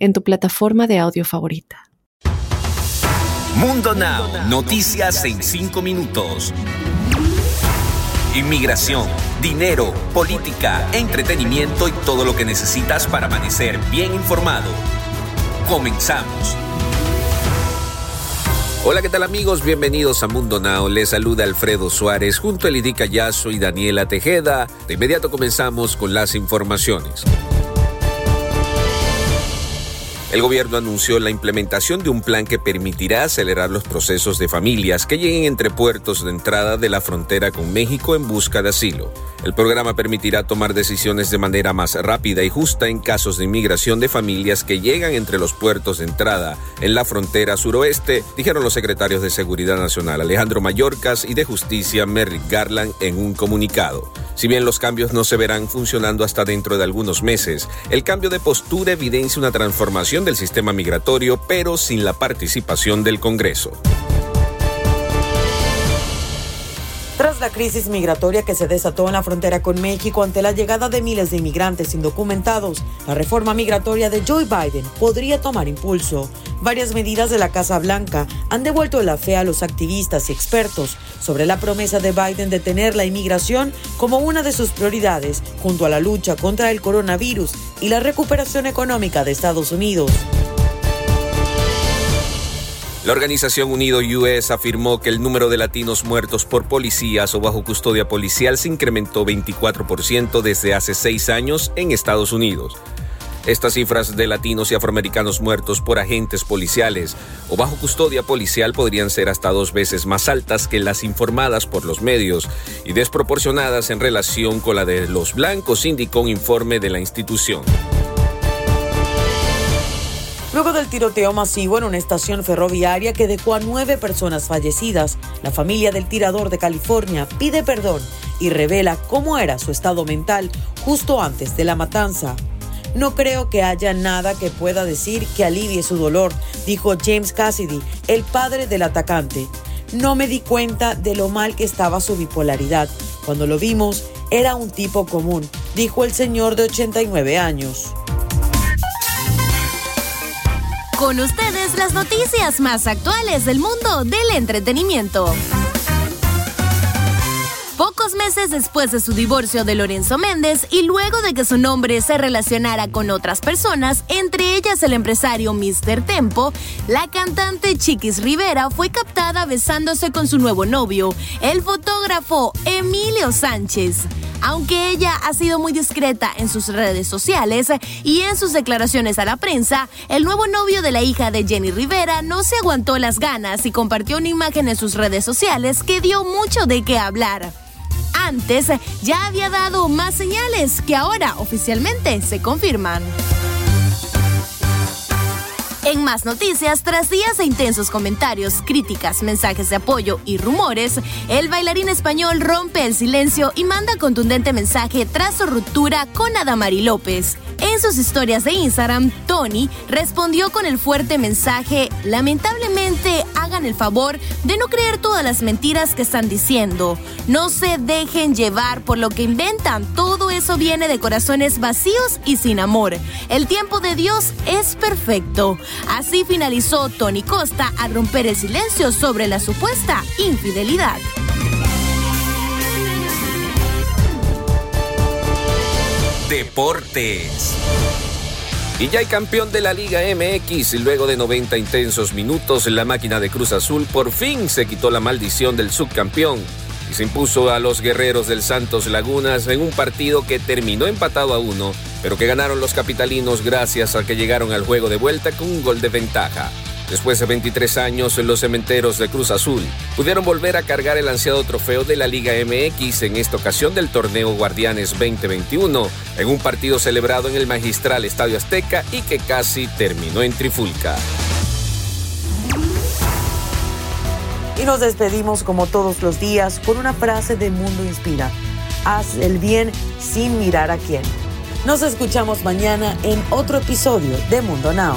en tu plataforma de audio favorita. Mundo Now, noticias en 5 minutos. Inmigración, dinero, política, entretenimiento y todo lo que necesitas para amanecer bien informado. Comenzamos. Hola, ¿qué tal amigos? Bienvenidos a Mundo Now. Les saluda Alfredo Suárez junto a Lidica Yazo y Daniela Tejeda. De inmediato comenzamos con las informaciones. El gobierno anunció la implementación de un plan que permitirá acelerar los procesos de familias que lleguen entre puertos de entrada de la frontera con México en busca de asilo. El programa permitirá tomar decisiones de manera más rápida y justa en casos de inmigración de familias que llegan entre los puertos de entrada en la frontera suroeste, dijeron los secretarios de Seguridad Nacional Alejandro Mayorkas y de Justicia Merrick Garland en un comunicado. Si bien los cambios no se verán funcionando hasta dentro de algunos meses, el cambio de postura evidencia una transformación del sistema migratorio, pero sin la participación del Congreso. Tras la crisis migratoria que se desató en la frontera con México ante la llegada de miles de inmigrantes indocumentados, la reforma migratoria de Joe Biden podría tomar impulso. Varias medidas de la Casa Blanca han devuelto la fe a los activistas y expertos sobre la promesa de Biden de tener la inmigración como una de sus prioridades junto a la lucha contra el coronavirus y la recuperación económica de Estados Unidos. La organización Unido US afirmó que el número de latinos muertos por policías o bajo custodia policial se incrementó 24% desde hace seis años en Estados Unidos. Estas cifras de latinos y afroamericanos muertos por agentes policiales o bajo custodia policial podrían ser hasta dos veces más altas que las informadas por los medios y desproporcionadas en relación con la de los blancos, indicó un informe de la institución. Luego del tiroteo masivo en una estación ferroviaria que dejó a nueve personas fallecidas, la familia del tirador de California pide perdón y revela cómo era su estado mental justo antes de la matanza. No creo que haya nada que pueda decir que alivie su dolor, dijo James Cassidy, el padre del atacante. No me di cuenta de lo mal que estaba su bipolaridad. Cuando lo vimos, era un tipo común, dijo el señor de 89 años. Con ustedes las noticias más actuales del mundo del entretenimiento. Pocos meses después de su divorcio de Lorenzo Méndez y luego de que su nombre se relacionara con otras personas, entre ellas el empresario Mr. Tempo, la cantante Chiquis Rivera fue captada besándose con su nuevo novio, el fotógrafo Emilio Sánchez. Aunque ella ha sido muy discreta en sus redes sociales y en sus declaraciones a la prensa, el nuevo novio de la hija de Jenny Rivera no se aguantó las ganas y compartió una imagen en sus redes sociales que dio mucho de qué hablar. Antes ya había dado más señales que ahora oficialmente se confirman. En más noticias, tras días de intensos comentarios, críticas, mensajes de apoyo y rumores, el bailarín español rompe el silencio y manda contundente mensaje tras su ruptura con Adamari López. En sus historias de Instagram, Tony respondió con el fuerte mensaje, lamentablemente el favor de no creer todas las mentiras que están diciendo. No se dejen llevar por lo que inventan. Todo eso viene de corazones vacíos y sin amor. El tiempo de Dios es perfecto. Así finalizó Tony Costa al romper el silencio sobre la supuesta infidelidad. Deportes. Y ya hay campeón de la Liga MX. Luego de 90 intensos minutos, la máquina de Cruz Azul por fin se quitó la maldición del subcampeón y se impuso a los guerreros del Santos Lagunas en un partido que terminó empatado a uno, pero que ganaron los capitalinos gracias a que llegaron al juego de vuelta con un gol de ventaja. Después de 23 años, los cementeros de Cruz Azul pudieron volver a cargar el ansiado trofeo de la Liga MX en esta ocasión del torneo Guardianes 2021, en un partido celebrado en el magistral Estadio Azteca y que casi terminó en Trifulca. Y nos despedimos como todos los días con una frase de Mundo Inspira. Haz el bien sin mirar a quién. Nos escuchamos mañana en otro episodio de Mundo Now.